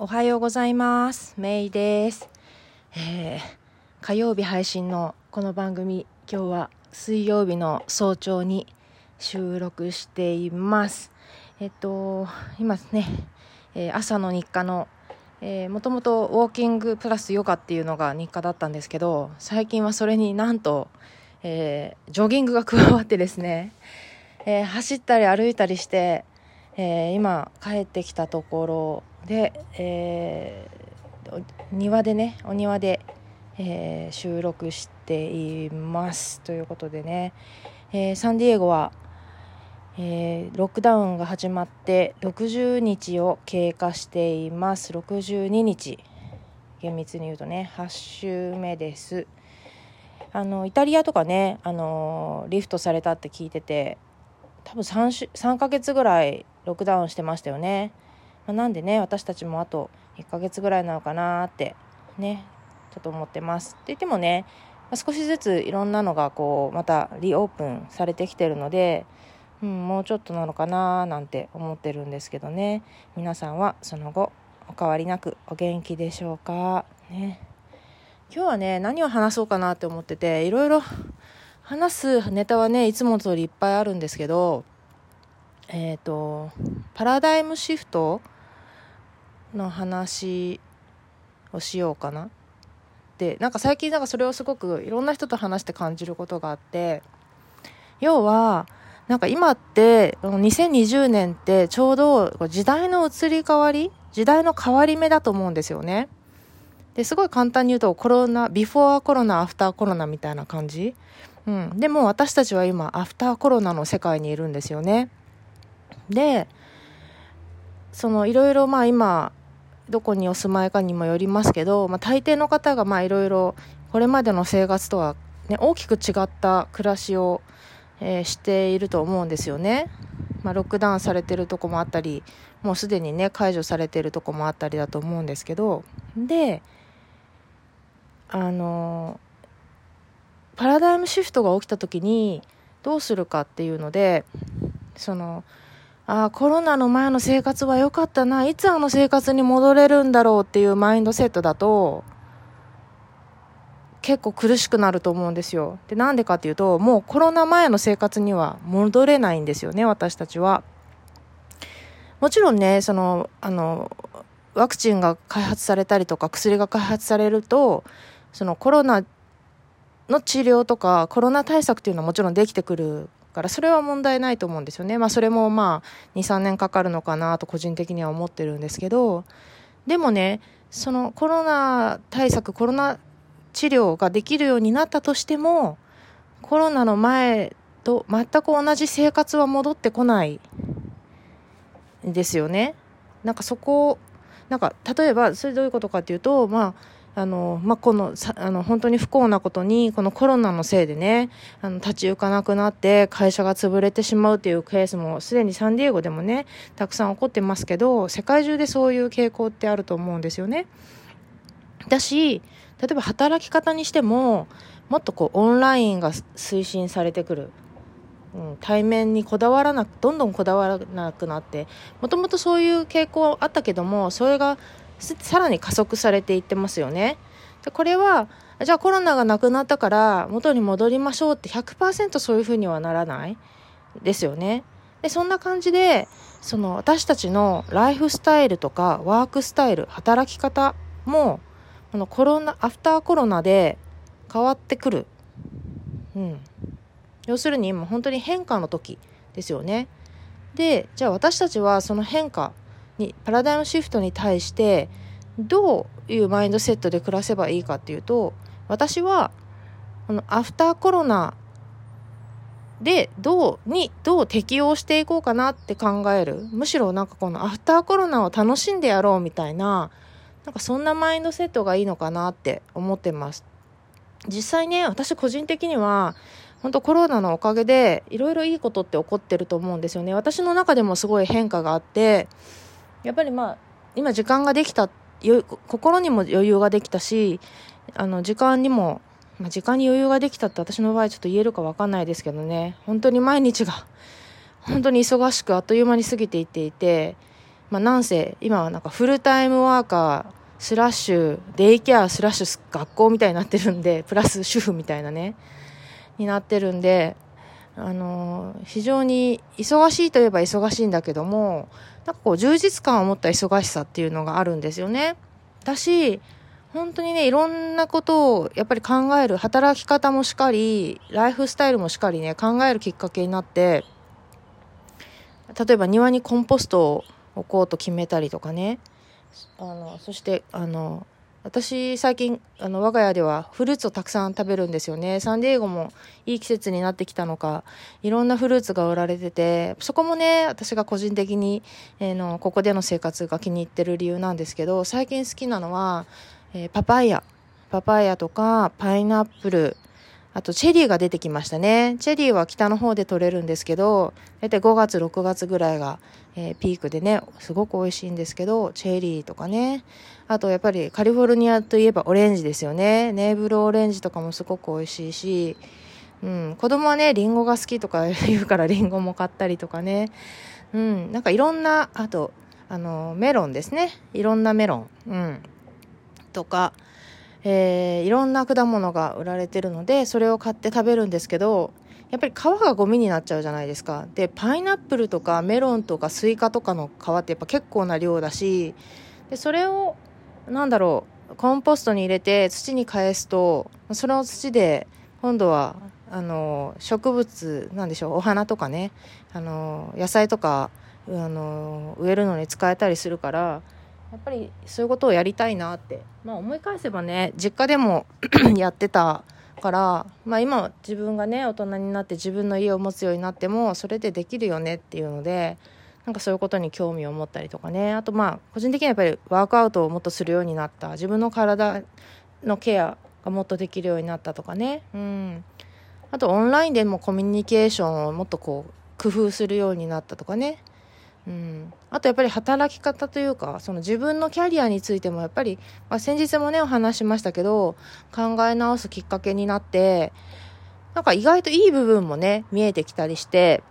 おはようございます。メイです。えー火曜日配信のこの番組、今日は水曜日の早朝に収録しています。えっと、今ですね、えー朝の日課の、えーもともとウォーキングプラスヨガっていうのが日課だったんですけど、最近はそれになんと、えージョギングが加わってですね、えー走ったり歩いたりして、えー今帰ってきたところで、えー庭でねお庭で、えー収録していますということでね、えサンディエゴは、えロックダウンが始まって60日を経過しています。62日。厳密に言うとね8週目です。あのイタリアとかね、あのリフトされたって聞いてて多分 3, 週3ヶ月ぐらいロックダウンしてましたよね、まあなんでね私たちもあと1ヶ月ぐらいなのかなってねちょっと思ってます。って言ってもね、まあ少しずついろんなのがこうまたリオープンされてきてるので、うん、もうちょっとなのかななんて思ってるんですけどね。皆さんはその後お変わりなくお元気でしょうか？ね。今日はね何を話そうかなって思ってていろいろ話すネタはねいつも通りいっぱいあるんですけどえっ、とパラダイムシフトの話をしようかな。でなんか最近なんかそれをすごくいろんな人と話して感じることがあって要はなんか今って2020年ってちょうど時代の移り変わり時代の変わり目だと思うんですよね。ですごい簡単に言うとコロナビフォーコロナアフターコロナみたいな感じ、うん、でも私たちは今アフターコロナの世界にいるんですよね。でそのいろいろまあ今どこにお住まいかにもよりますけど、まあ、大抵の方がまあいろいろこれまでの生活とは、ね、大きく違った暮らしを、えーしていると思うんですよね。まあ、ロックダウンされてるとこもあったりもうすでにね解除されてるとこもあったりだと思うんですけどであのパラダイムシフトが起きた時にどうするかっていうのでそのあーコロナの前の生活は良かったな。いつあの生活に戻れるんだろうっていうマインドセットだと結構苦しくなると思うんですよ。でなんでかっていうともうコロナ前の生活には戻れないんですよね私たちは。もちろんねそのあのワクチンが開発されたりとか薬が開発されるとそのコロナの治療とかコロナ対策っていうのはもちろんできてくるからそれは問題ないと思うんですよね。まあそれもまあ2、3年かかるのかなと個人的には思ってるんですけどでもねそのコロナ対策コロナ治療ができるようになったとしてもコロナの前と全く同じ生活は戻ってこないんですよね。なんかそこなんか例えばそれどういうことかっていうとまああのまあ、このあの本当に不幸なことにこのコロナのせいでねあの立ち行かなくなって会社が潰れてしまうっていうケースもすでにサンディエゴでもねたくさん起こってますけど世界中でそういう傾向ってあると思うんですよね。だし例えば働き方にしてももっとこうオンラインが推進されてくる、うん、対面にこだわらなくどんどんこだわらなくなってもともとそういう傾向あったけどもそれがさらに加速されていってますよね。でこれはじゃあコロナがなくなったから元に戻りましょうって100%そういうふうにはならないですよね。でそんな感じでその私たちのライフスタイルとかワークスタイル働き方もこのコロナアフターコロナで変わってくる、うん、要するに今本当に変化の時ですよね。でじゃあ私たちはその変化にパラダイムシフトに対してどういうマインドセットで暮らせばいいかっていうと私はこのアフターコロナでどうにどう適応していこうかなって考える。むしろなんかこのアフターコロナを楽しんでやろうみたいななんかそんなマインドセットがいいのかなって思ってます。実際ね私個人的には本当コロナのおかげでいろいろいいことって起こってると思うんですよね。私の中でもすごい変化があってやっぱりまあ今時間ができた心にも余裕ができたしあの時間にも、まあ、時間に余裕ができたって私の場合ちょっと言えるか分かんないですけどね。本当に毎日が 本当に忙しくあっという間に過ぎていっていてまあ、なんせ今はなんかフルタイムワーカースラッシュデイケアスラッシュ学校みたいになってるんでプラス主婦みたいなねになってるんであの非常に忙しいといえば忙しいんだけどもなんかこう充実感を持った忙しさっていうのがあるんですよね。だし本当にねいろんなことをやっぱり考える働き方もしっかりライフスタイルもしっかりね考えるきっかけになって例えば庭にコンポストを置こうと決めたりとかねあのそしてあの私最近あの我が家ではフルーツをたくさん食べるんですよね。サンディエゴもいい季節になってきたのかいろんなフルーツが売られててそこもね私が個人的に、えー、のここでの生活が気に入ってる理由なんですけど最近好きなのは、えー、パパイヤパパイヤとかパイナップル。あとチェリーが出てきましたね。チェリーは北の方で取れるんですけど、大体5月、6月ぐらいが、えー、ピークでね、すごく美味しいんですけど、チェリーとかね。あとやっぱりカリフォルニアといえばオレンジですよね。ネーブルオレンジとかもすごく美味しいし、うん、子供はね、リンゴが好きとか言うからリンゴも買ったりとかね。うん、なんかいろんな、あと、あの、メロンですね。いろんなメロン。うん。とか、えー、いろんな果物が売られてるのでそれを買って食べるんですけどやっぱり皮がゴミになっちゃうじゃないですか。でパイナップルとかメロンとかスイカとかの皮ってやっぱ結構な量だしでそれをなんだろうコンポストに入れて土に返すとその土で今度はあの植物なんでしょうお花とかねあの野菜とかあの植えるのに使えたりするからやっぱりそういうことをやりたいなって、まあ、思い返せばね実家でも やってたから、まあ、今自分がね大人になって自分の家を持つようになってもそれでできるよねっていうのでなんかそういうことに興味を持ったりとかね。あとまあ個人的にはやっぱりワークアウトをもっとするようになった。自分の体のケアがもっとできるようになったとかね。うん。あとオンラインでもコミュニケーションをもっとこう工夫するようになったとかね。うん、あとやっぱり働き方というかその自分のキャリアについてもやっぱり、まあ、先日もねお話しましたけど考え直すきっかけになってなんか意外といい部分もね見えてきたりして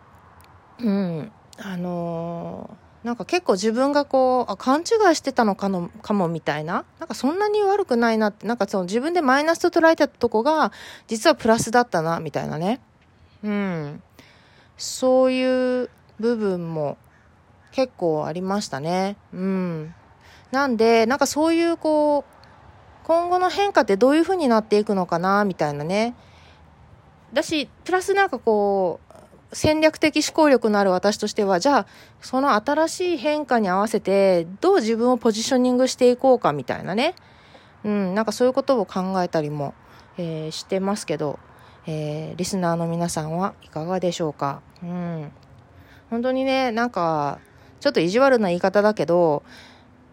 うん。あのー、なんか結構自分がこうあ勘違いしてたのかのかもみたいななんかそんなに悪くないなってなんかその自分でマイナスと捉えてたとこが実はプラスだったなみたいなね。うん。そういう部分も結構ありましたね。うん。なんで、なんかそういうこう、今後の変化ってどういう風になっていくのかな、みたいなね。だし、プラスなんかこう、戦略的思考力のある私としては、じゃあ、その新しい変化に合わせて、どう自分をポジショニングしていこうか、みたいなね。うん、なんかそういうことを考えたりも、えー、してますけど、えー、リスナーの皆さんはいかがでしょうか。うん。本当にね、なんか、ちょっと意地悪な言い方だけど、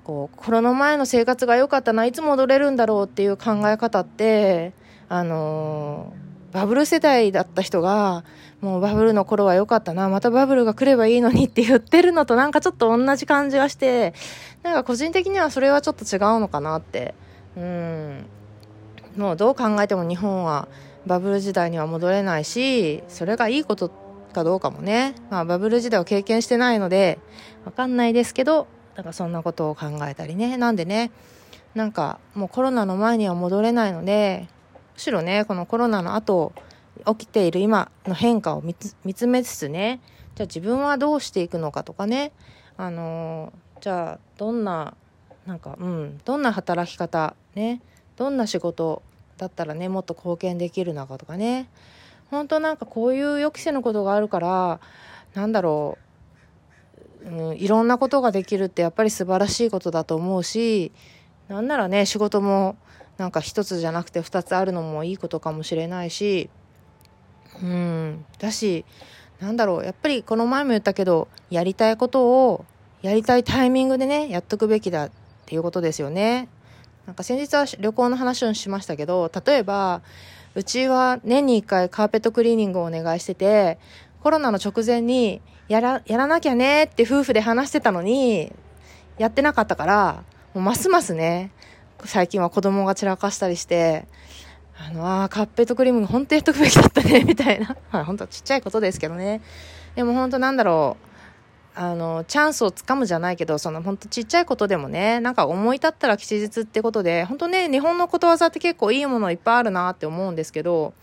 こう、コロナ前の生活が良かったな、いつ戻れるんだろうっていう考え方って、あの、バブル世代だった人が、もうバブルの頃は良かったな、またバブルが来ればいいのにって言ってるのとなんかちょっと同じ感じがして、なんか個人的にはそれはちょっと違うのかなって。うん。もうどう考えても日本はバブル時代には戻れないし、それがいいことってかどうかもね、まあバブル時代を経験してないので、わかんないですけど、なんかそんなことを考えたりね。なんでね、なんかもうコロナの前には戻れないので、むしろね、このコロナの後、起きている今の変化を見つめつつね、じゃあ自分はどうしていくのかとかね、あのー、じゃあどんな、なんか、うん、どんな働き方、ね、どんな仕事だったらね、もっと貢献できるのかとかね、本当なんかこういう予期せぬことがあるから、なんだろう、うん、いろんなことができるってやっぱり素晴らしいことだと思うし、なんならね、仕事もなんか一つじゃなくて二つあるのもいいことかもしれないし、うん、だし、なんだろう、やっぱりこの前も言ったけど、やりたいことをやりたいタイミングでね、やっとくべきだっていうことですよね。なんか先日は旅行の話をしましたけど、例えば、うちは年に1回カーペットクリーニングをお願いしてて、コロナの直前に、やら、やらなきゃねって夫婦で話してたのに、やってなかったから、もうますますね、最近は子供が散らかしたりして、あの、あカーペットクリーニング本当やっとくべきだったね、みたいな。まあ本当ちっちゃいことですけどね。でも本当なんだろう。あの、チャンスをつかむじゃないけど、その本当ちっちゃいことでもね、なんか思い立ったら吉日ってことで、本当ね、日本のことわざって結構いいものいっぱいあるなって思うんですけど、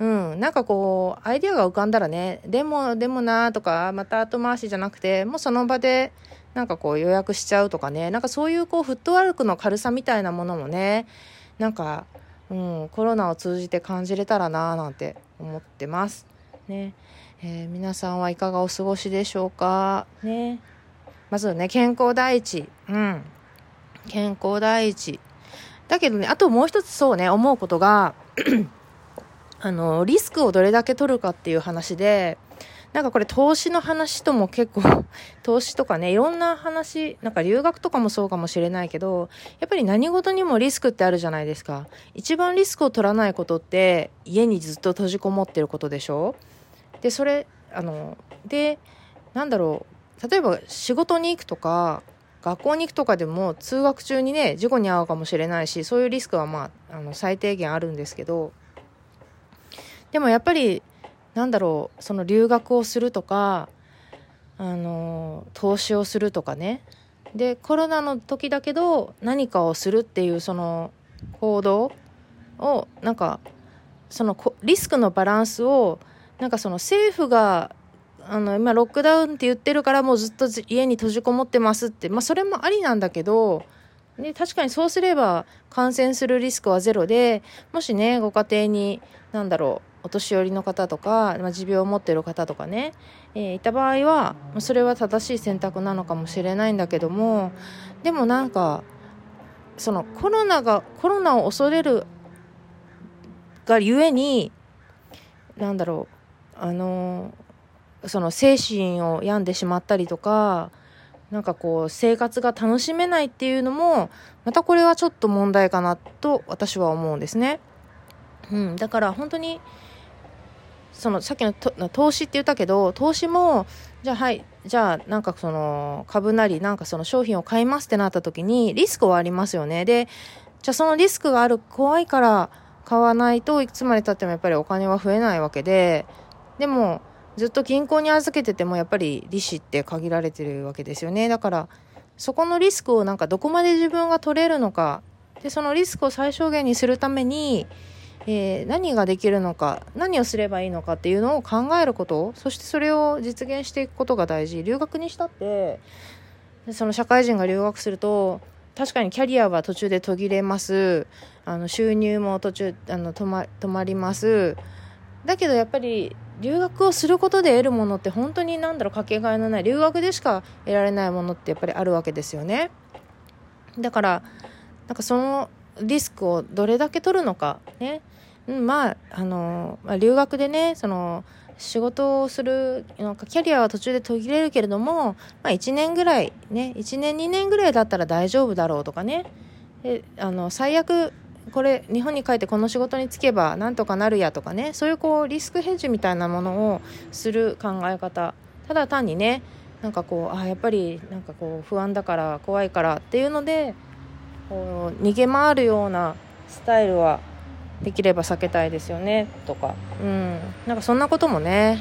うん、なんかこう、アイデアが浮かんだらね、でも、でもなとか、また後回しじゃなくて、もうその場で、なんかこう予約しちゃうとかね、なんかそういうこうフットワークの軽さみたいなものもね、なんか、うん、コロナを通じて感じれたらななんて思ってます。ね。えー、皆さんはいかがお過ごしでしょうか？ね。まずね、健康第一。うん。健康第一。だけどね、あともう一つそうね、思うことが あの、リスクをどれだけ取るかっていう話で、なんかこれ投資の話とも結構、投資とかね、いろんな話、なんか留学とかもそうかもしれないけど、やっぱり何事にもリスクってあるじゃないですか。一番リスクを取らないことって、家にずっと閉じこもってることでしょ？で、それ、あの、で、なんだろう、例えば仕事に行くとか、学校に行くとかでも通学中にね、事故に遭うかもしれないし、そういうリスクはまあ、あの、最低限あるんですけど、でもやっぱりなんだろう。その留学をするとかあの投資をするとかね。でコロナの時だけど何かをするっていうその行動をなんかそのリスクのバランスをなんかその政府があの今ロックダウンって言ってるからもうずっと家に閉じこもってますってまあそれもありなんだけどで確かにそうすれば感染するリスクはゼロでもしねご家庭に何だろうお年寄りの方とか、まあ、持病を持ってる方とかね、えー、いた場合はそれは正しい選択なのかもしれないんだけどもでもなんかそのコロナがコロナを恐れるがゆえになんだろうあのその精神を病んでしまったりとかなんかこう生活が楽しめないっていうのもまたこれはちょっと問題かなと私は思うんですね。うん、だから本当にそのさっきの投資って言ったけど投資もじゃあはいじゃあなんかその株なりなんかその商品を買いますってなった時にリスクはありますよねでじゃあそのリスクがある怖いから買わないといつまでたってもやっぱりお金は増えないわけででもずっと銀行に預けててもやっぱり利子って限られてるわけですよね。だからそこのリスクをなんかどこまで自分が取れるのか。でそのリスクを最小限にするためにえー、何ができるのか。何をすればいいのかっていうのを考えること。そしてそれを実現していくことが大事。留学にしたってその社会人が留学すると確かにキャリアは途中で途切れます。あの収入も途中あの止ま止まります。だけどやっぱり留学をすることで得るものって本当に何だろうかけがえのない留学でしか得られないものってやっぱりあるわけですよね。だからなんかそのリスクをどれだけ取るのかね、うん、まああの、まあ、留学でねその仕事をするなんかキャリアは途中で途切れるけれども、まあ、1年ぐらいね1年2年ぐらいだったら大丈夫だろうとかね。であの最悪これ日本に帰ってこの仕事に就けばなんとかなるやとかねそういうこうリスクヘッジみたいなものをする考え方。ただ単にねなんかこうあやっぱりなんかこう不安だから怖いからっていうのでこう逃げ回るようなスタイルはできれば避けたいですよねとか。うん。なんかそんなこともね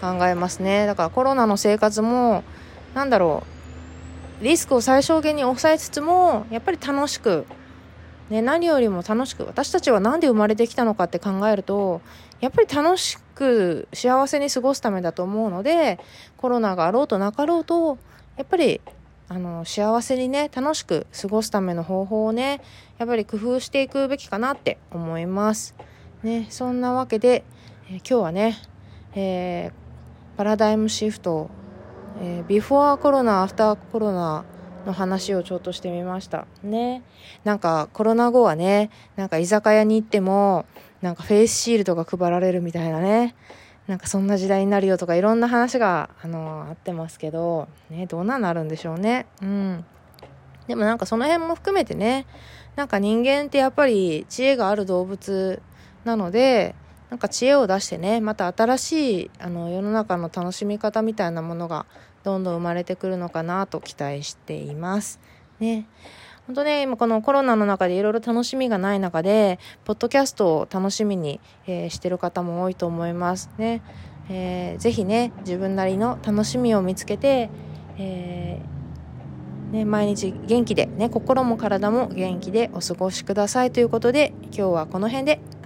考えますね。だからコロナの生活もなんだろうリスクを最小限に抑えつつもやっぱり楽しくね、何よりも楽しく私たちは何で生まれてきたのかって考えるとやっぱり楽しく幸せに過ごすためだと思うのでコロナがあろうとなかろうとやっぱりあの幸せにね楽しく過ごすための方法をねやっぱり工夫していくべきかなって思います。ね、そんなわけで、えー、今日はね、えー、パラダイムシフト、えー、ビフォーコロナアフターコロナの話をちょっとしてみましたねなんかコロナ後はねなんか居酒屋に行ってもなんかフェイスシールドが配られるみたいなねなんかそんな時代になるよとかいろんな話が、あのあってますけど、ね、どうなんなるんでしょうね。うん。でもなんかその辺も含めてね、なんか人間ってやっぱり知恵がある動物なので、なんか知恵を出してね、また新しいあの世の中の楽しみ方みたいなものがどんどん生まれてくるのかなと期待しています。ね。本当ね、今このコロナの中でいろいろ楽しみがない中で、ポッドキャストを楽しみに、えー、してる方も多いと思いますね。えー、ぜひね自分なりの楽しみを見つけて、えー、ね、毎日元気で、ね、心も体も元気でお過ごしくださいということで今日はこの辺で